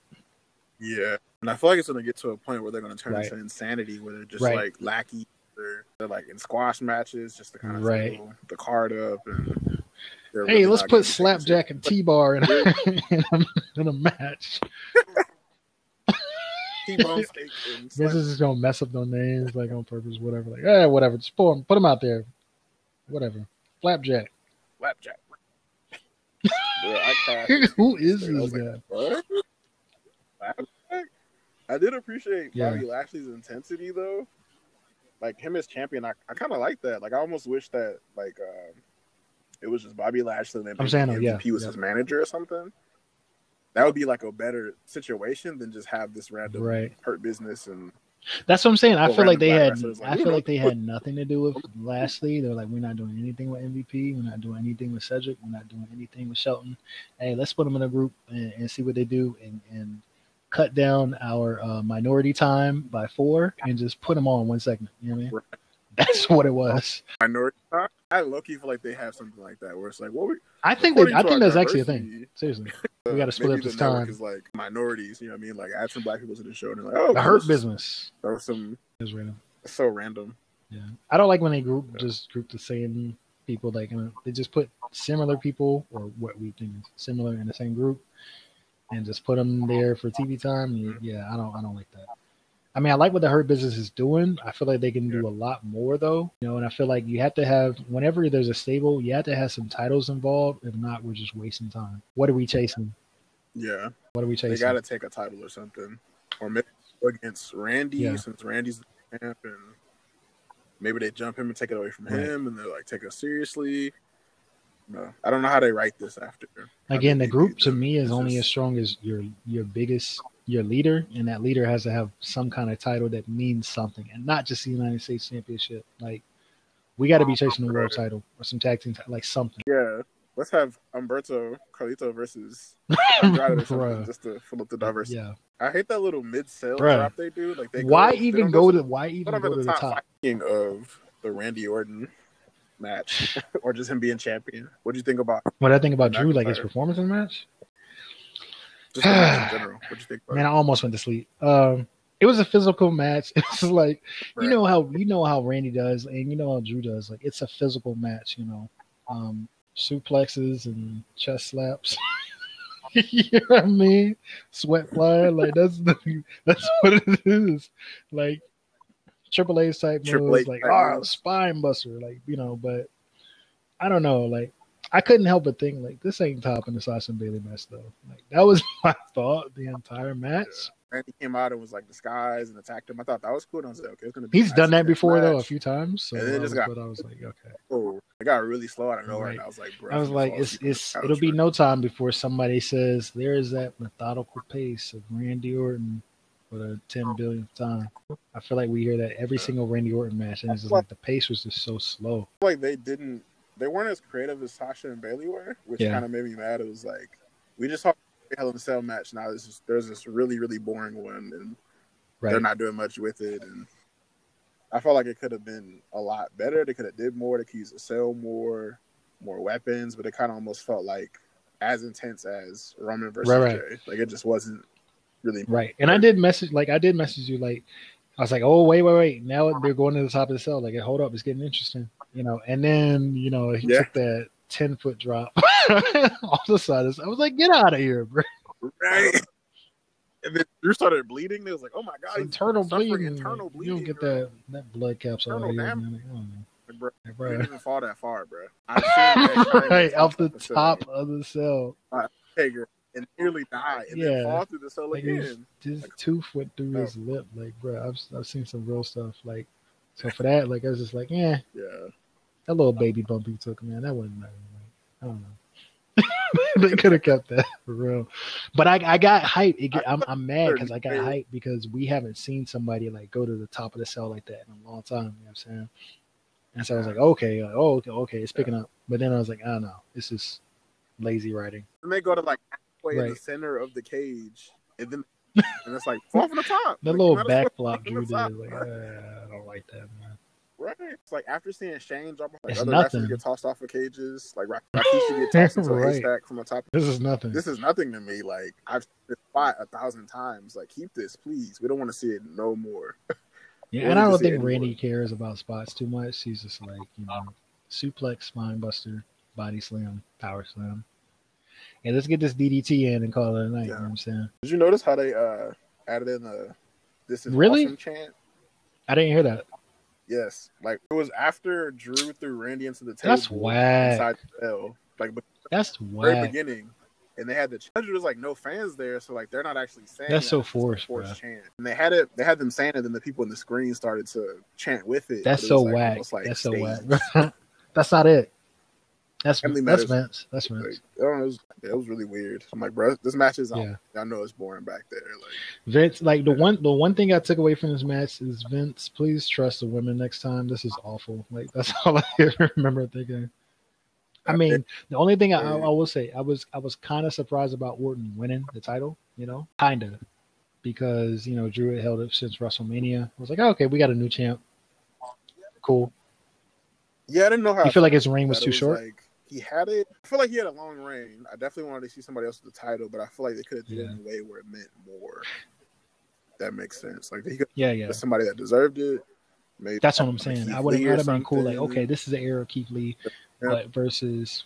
Yeah. And I feel like it's going to get to a point where they're going to turn
Right.
into insanity, where they're just
Right.
like lackey. They're, they're like in squash matches just to kind of
Right.
the card up. And
hey,
really
let's put
gonna be taken
Slapjack and T Bar in, a- in, a, in a match.
T-bone steak and
This
slap-
is just gonna mess up their names like on purpose, whatever. Like, eh, whatever. Just put them, put them out there, whatever. Flapjack.
Slapjack. Bro, I crashed.
Who is this
was
guy?
like. Flapjack? I did appreciate
Yeah.
Bobby Lashley's intensity though. Like him as champion, I, I kind of like that. Like I almost wish that like um, it was just Bobby Lashley and then
I'm
maybe
saying, oh,
MVP
yeah,
was
yeah.
his manager or something. That would be like a better situation than just have this random
Right.
hurt business and
That's what I'm saying. I feel like they had.
like,
I feel
know.
like they had nothing to do with Lashley. They're like, we're not doing anything with MVP. We're not doing anything with Cedric. We're not doing anything with Shelton. Hey, let's put them in a group and, and see what they do and and cut down our uh, minority time by four and just put them all in one segment. You know what I mean?
Right.
That's what it was.
minority. I low key feel like they have something like that where it's like, what we,
I think
according
I think that's actually a thing. Seriously, We gotta split up this time.
Is like minorities, you know what I mean? Like add some black people to the show and like, oh,
the hurt business
Throw some
is random.
so random.
Yeah, I don't like when they group
Yeah.
just group the same people. Like you know, they just put similar people or what we think is similar in the same group, and just put them there for TV time. Yeah, yeah, I don't, I don't like that. I mean, I like what the Hurt Business is doing. I feel like they can do a lot more, though. You know, and I feel like you have to have whenever there's a stable, you have to have some titles involved. If not, we're just wasting time. What are we chasing?
Yeah,
What are we chasing?
they got to take a title or something, or maybe against Randy
Yeah.
since Randy's the champ, and maybe they jump him and take it away from
Right.
him, and they're like, take us seriously. No, I don't know how they write this after.
Again, the group to me is only as strong as your your biggest your leader, and that leader has to have some kind of title that means something, and not just the United States Championship. Like we got to be chasing the world title or some tag team, like something.
Yeah, let's have Humberto Carrillo versus Andrade or something,
Bruh.
just to fill up the diversity.
Yeah.
I hate that little mid sale drop they do. Like they
Why even go
to
why even go to the top?
Speaking of the Randy Orton match, or just him being champion, what do you think about
What I think about Drew, like his performance in the match.
Just in general? What you think
Man, I almost went to sleep. Um, it was a physical match. It's like
Right.
you know how you know how Randy does, and you know how Drew does. Like it's a physical match. You know, um, suplexes and chest slaps. you know what I mean? Sweat flying. Like that's the, that's what it is. Like Triple H type
Triple
moves,
H
like oh spine buster, like you know. But I don't know. Like I couldn't help but think like this ain't topping the Sasha and Bayley match though. Like that was my thought the entire match.
Randy came out and was like disguised and attacked him. I thought that was cool. And I was like, okay, it's gonna be.
He's
a
done that before though a few times. So
And then it just got-
but I was like, okay.
Oh, it got really slow out of nowhere,
Right.
and I was like, bro.
I was like, it's
fall asleep on
it's it'll be no time before somebody says there is that methodical pace of Randy Orton for the ten billionth time. I feel like we hear that every single Randy Orton match, and it's just like the pace was just so slow.
like they didn't. They weren't as creative as Sasha and Bayley were, which
Yeah.
kind of made me mad. It was like we just saw a Hell in a Cell match. Now there's just there's this really really boring one, and
Right?
they're not doing much with it. And I felt like it could have been a lot better. They could have did more. They could use the cell more, more weapons. But it kind of almost felt like as intense as Roman versus
Right, right.
Jey. Like it just wasn't really.
Right. And I did message like I did message you like I was like, oh wait, wait, wait. Now they're going to the top of the cell. Like, hold up, it's getting interesting. You know, and then, you know, he
Yeah.
took that ten foot drop all the sides. I was like, get out of here, bro.
Right. And then Drew started bleeding. They was like, "Oh my god,
internal bleeding.
Internal bleeding.
you don't get that that blood capsule
Internal
here.
damage.
Like, I.
Bro, you
bro.
didn't even fall that far, bro. Mankind
right off the top of the cell.
Taker and nearly die and
Yeah.
then fall through the cell
Like it
again.
just
Like-
tooth went through
Oh.
his lip. Like, bro, I've I've seen some real stuff. Like, so for that, like, I was just like, yeah,
Yeah,
that little baby bump he took, man, that wasn't nothing. Like, I don't know. they could have kept that for real, but I I got hype. Get, I'm I'm mad because I got
Yeah.
hype because we haven't seen somebody like go to the top of the cell like that in a long time. You know what I'm saying? And so I was like, okay, uh, oh, okay, okay, it's picking up. But then I was like, I don't know, this is lazy writing.
and they go to like halfway in the center of the cage, and then and it's like fall from the top.
The
Like,
little back flop
fall
Drew
from the top,
did, like, uh, I don't like that, man.
Right. It's like after seeing Shane drop off, like
It's
other
nothing.
wrestlers get tossed off of cages, like Ra- Rikishi get tossed into a
Right.
haystack from the top.
This is nothing.
This is nothing to me. Like I've seen this spot a thousand times. Like keep this, please. We don't want to see it no more.
Yeah, and I don't think
anymore?
Randy cares about spots too much. He's just like, you know, suplex, spine buster, body slam, power slam. And let's get this DDT in and call it a night. You know what I'm saying?
Did you notice how they uh added in the this is
Really?
awesome chant?
I didn't hear that.
Yes. Like it was after Drew threw Randy into the table
That's whack.
inside the cell. Like but
That's
the very beginning. And they had the challenge was like no fans there, so like they're not actually saying
That's
that.
so forced,
forced chant. And they had it they had them saying it, and then the people in the screen started to chant with it.
That's
it
so
like,
whack.
like,
That's so
staged.
whack. That's not it. That's
Family
that's
Matters.
Vince. That's Vince.
Like, I know, it was, it was really weird. I'm like, bro, this match is.
Yeah.
I know it's boring back there. Like,
Vince, like the one, the one thing I took away from this match is Vince. Please trust the women next time. This is awful. Like that's all I remember thinking. I mean, the only thing I, I, I will say, I was, I was kind of surprised about Orton winning the title. You know, kind of, because you know Drew had held it since WrestleMania. I was like, oh, okay, we got a new champ. Cool.
yeah, I didn't know how.
You feel like his reign was too short?
Like, he had it. I feel like he had a long reign. I definitely wanted to see somebody else with the title, but I feel like they could have did it in a way where it meant more. That makes sense. Like he could
yeah, yeah.
somebody that deserved it. Maybe
That's what I'm saying.
Keith
I would have been cool. Like, okay, this is the era of Keith Lee,
Yeah.
but versus,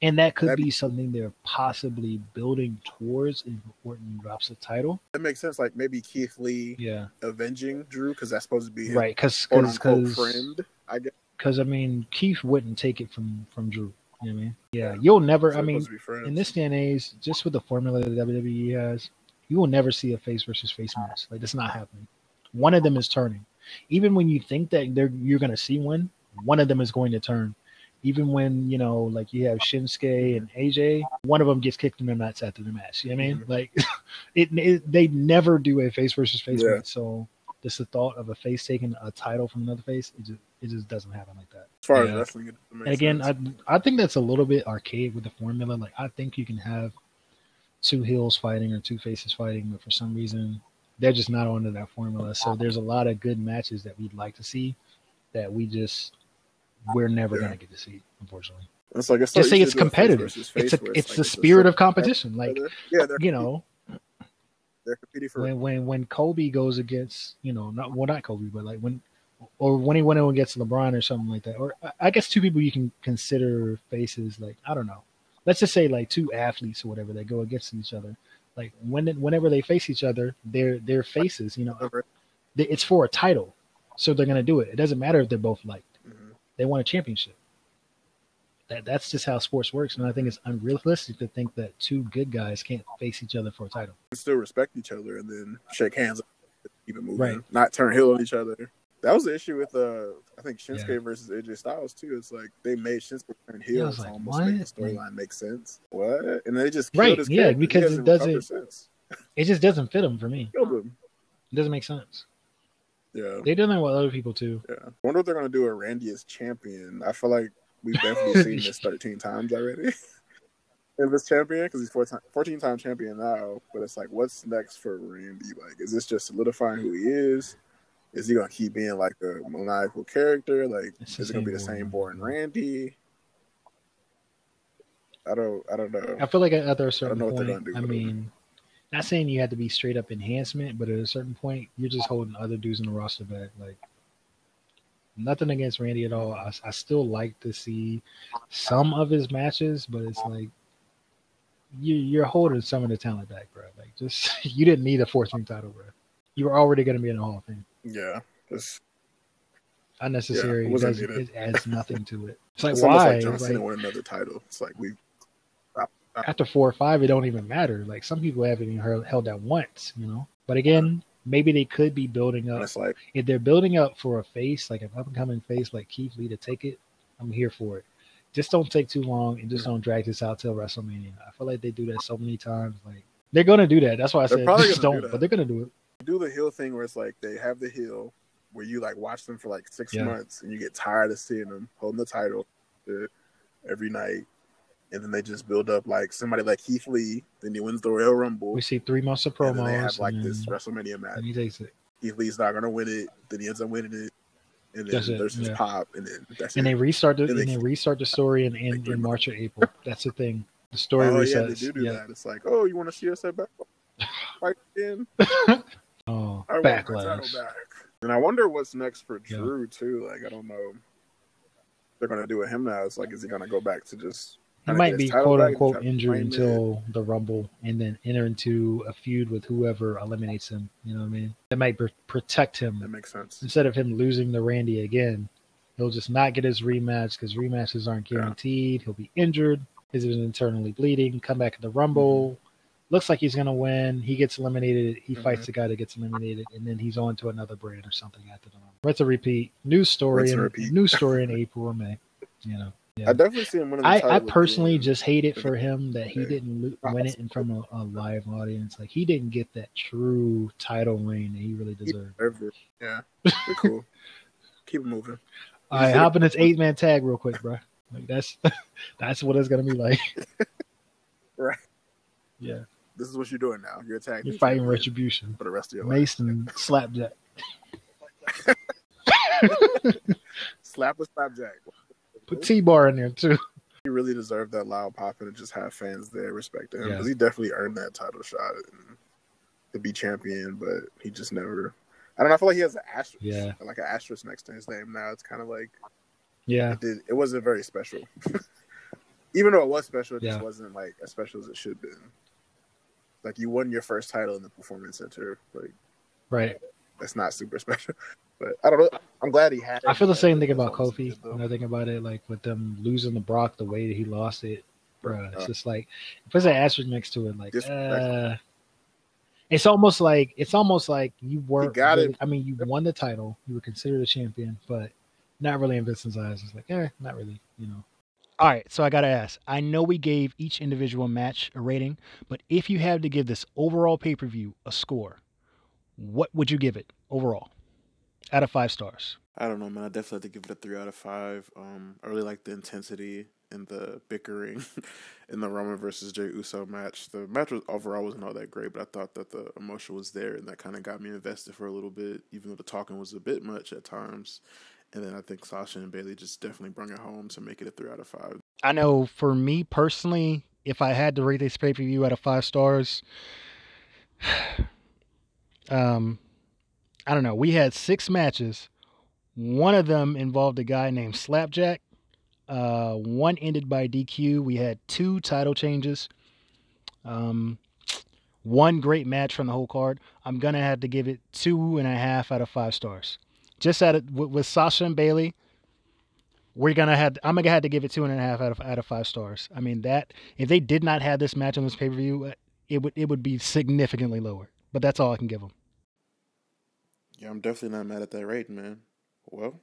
and that could
That'd
be something they're possibly building towards if Orton drops the title.
That makes sense. Like maybe Keith Lee
Yeah,
avenging Drew because that's supposed to be
right. Because because
friend. I guess.
because I mean Keith wouldn't take it from from Drew. You know what Yeah, you'll never.
So
I mean,
supposed to be friends.
in this day and age, just with the formula that WWE has, You will never see a face versus face match. Like that's not happening. One of them is turning. Even when you think that they're you're gonna see one, one of them is going to turn. Even when you know, like you have Shinsuke and AJ, one of them gets kicked in the nuts after the match. You know what I mean?
Mhm.
Like, it, it they never do a face versus face
Yeah.
match. So just the thought of a face taking a title from another face, it just it just doesn't happen like that.
As far
Yeah.
as wrestling, it doesn't make
And again,
sense.
I I think that's a little bit archaic with the formula. Like I think you can have two heels fighting or two faces fighting, but for some reason they're just not onto that formula. So there's a lot of good matches that we'd like to see that we just we're never
Yeah.
gonna get to see, unfortunately.
it's like it's
Just say it's
to do a face
competitive.
face
It's a
where
it's
like
the
a
spirit of competition. Like
yeah, they're
you know,
they're competing for
when when when Kobe goes against you know not well not Kobe but like when or when he went against LeBron or something like that or I- guess two people you can consider faces like I don't know. Let's just say like two athletes or whatever that go against each other. Like when whenever they face each other they're they're faces you know. It's for a title so they're gonna do it. It doesn't matter if they're both liked.
Mhm.
they want a championship. That that's just how sports works and I think it's unrealistic to think that two good guys can't face each other for a title.
Still respect each other and then shake hands, keep it moving,
Right.
not turn heel on each other. That was the issue with uh, I think Shinsuke
Yeah.
versus AJ Styles too. It's like they made Shinsuke turn
Yeah,
heel to
like,
almost make the
what?
storyline make sense. What? And they just killed
Right, yeah,
character.
Because it doesn't- it just doesn't fit them for me
him.
it doesn't make sense
Yeah,
They done that with other people too.
yeah. I wonder what they're gonna do with Randy as champion. I feel like we've definitely seen this 13 times already. If it's champion, because he's 14 14 time champion now, but it's like, what's next for Randy? Like, is this just solidifying who he is? Is he gonna keep being like a maniacal character? Like,
It's
is it gonna be the
same
same
boring
Randy? I don't, I don't know.
I feel like at a certain
they're
point,
do
I mean, not saying you had to be straight up enhancement, but at a certain point, you're just holding other dudes in the roster back. Like, nothing against Randy at all. I, I still like to see some of his matches, but it's like you, you're holding some of the talent back, bro. Like, just you didn't need a fourth 14 title, bro. You were already going to be in the Hall of Fame.
Yeah, it's,
Unnecessary.
Yeah, it
it,
wasn't
doesn't- it adds nothing to it. It's like
it's
why?
like John Cena
like,
won another title. It's like we,
after four or five, it don't even matter. Like some people haven't even held, held that once, you know. But again, maybe they could be building up.
it's like
If they're building up for a face, like an up and coming face like Keith Lee to take it, I'm here for it. Just don't take too long and just don't drag this out till WrestleMania. I feel like they do that so many times. Like they're gonna do that. That's why I said just
do
don't.
that.
but they're gonna do it.
Do the heel thing where it's like they have the heel where you like watch them for like six
Yeah.
months and you get tired of seeing them holding the title every night, and then they just build up like somebody like Keith Lee, then he wins the Royal Rumble,
We see three months of
and then they have
promos,
like this WrestleMania match.
and he takes it.
Keith Lee's not gonna win it, then he ends up winning it, and then
That's
there's his
yeah.
pop, and then that's
And
it.
they restart the
And
and
they-
they restart the story in, in, in March or April. That's the thing. The story
oh yeah, they do do
yeah.
that. It's like, oh, you want to see us at back fight again?
Oh,
I want my title
backlash.
back. And I wonder what's next for
Yeah.
Drew too. Like I don't know. They're gonna do with him now. It's like, is he gonna go back to just?
He might be quote unquote injured
it?
until the Rumble and then enter into a feud with whoever eliminates him. You know what I mean? That might pr- protect him.
That makes sense.
instead of him losing the Randy again. He'll just not get his rematch because rematches aren't
Yeah.
guaranteed. He'll be injured. He's been internally bleeding. Come back in the Rumble.
Mm-hmm.
Looks like he's gonna win. He gets eliminated. He
Mhm.
fights the guy that gets eliminated, and then he's on to another brand or something after the Rumble. Rinse and repeat. New story.
And
In,
repeat.
new story in April or May. You know. Yeah.
I definitely see him winning. The
I,
title
I personally
Dean.
just hate it for him that he
Okay.
didn't lo- win it in front of a live audience. Like he didn't get that true title reign that he really deserved.
Ever. Yeah, cool. Keep moving.
All right, hop in this eight man tag real quick, bro. Like that's that's what it's gonna be like.
Right.
Yeah,
This is what you're doing now. You're attacking.
you're fighting retribution.
for the rest of your life.
Mason slapjack.
Slap a slapjack.
Put T bar in there too.
He really deserved that loud pop and just have fans there respect him
Yeah.
because he definitely earned that title shot and to be champion, but he just never. I don't know. I feel like he has an asterisk,
Yeah.
like an asterisk next to his name now. It's kind of like
Yeah,
it did. It wasn't very special, even though it was special. It
Yeah.
just wasn't like as special as it should have been. Like you won your first title in the performance center. Like
right.
that's not super special. But I don't know. I'm glad he had. it.
I feel the same thing about
long as he
Kofi. When I think about it, like with them losing the Brock the way that he lost it, bro. It's
Uh,
just like if there's an asterisk next to it, like uh, It's almost like it's almost like you were.
Got
really-
it.
I mean, you won the title. You were considered a champion, but not really in Vincent's eyes. It's like, eh, not really. You know. All right, so I gotta ask. I know we gave each individual match a rating, but if you had to give this overall pay per view a score, what would you give it overall, out of five stars?
I don't know, man. I definitely have to give it a three out of five. Um, I really like the intensity and the bickering in the Roman versus Jey Uso match. The match was overall wasn't all that great, but I thought that the emotion was there, and that kind of got me invested for a little bit, even though the talking was a bit much at times. And then I think Sasha and Bayley just definitely brought it home to make it a three out of five.
I know for me personally, if I had to rate this pay per view out of five stars, um, I don't know. We had six matches. One of them involved a guy named Slapjack. Uh, one ended by DQ. We had two title changes. Um, one great match from the whole card. I'm gonna have to give it two and a half out of five stars. Just at it with, with Sasha and Bayley we're gonna have I'm gonna have to give it two and a half out of out of five stars. I mean that if they did not have this match on this pay per view, uh, it would it would be significantly lower. But that's all I can give them.
Yeah, I'm definitely not mad at that rating, man. Well,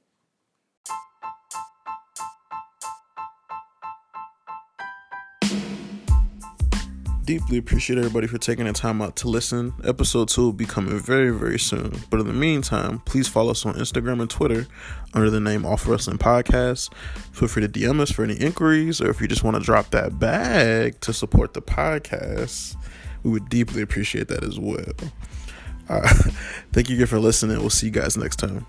deeply appreciate everybody for taking the time out to listen. Episode 2 will be coming very, very soon. But in the meantime, please follow us on Instagram and Twitter under the name Off Wrestling Podcast. Feel free to DM us for any inquiries or if you just want to drop that bag to support the podcast. We would deeply appreciate that as well. Uh, thank you again for listening. We'll see you guys next time.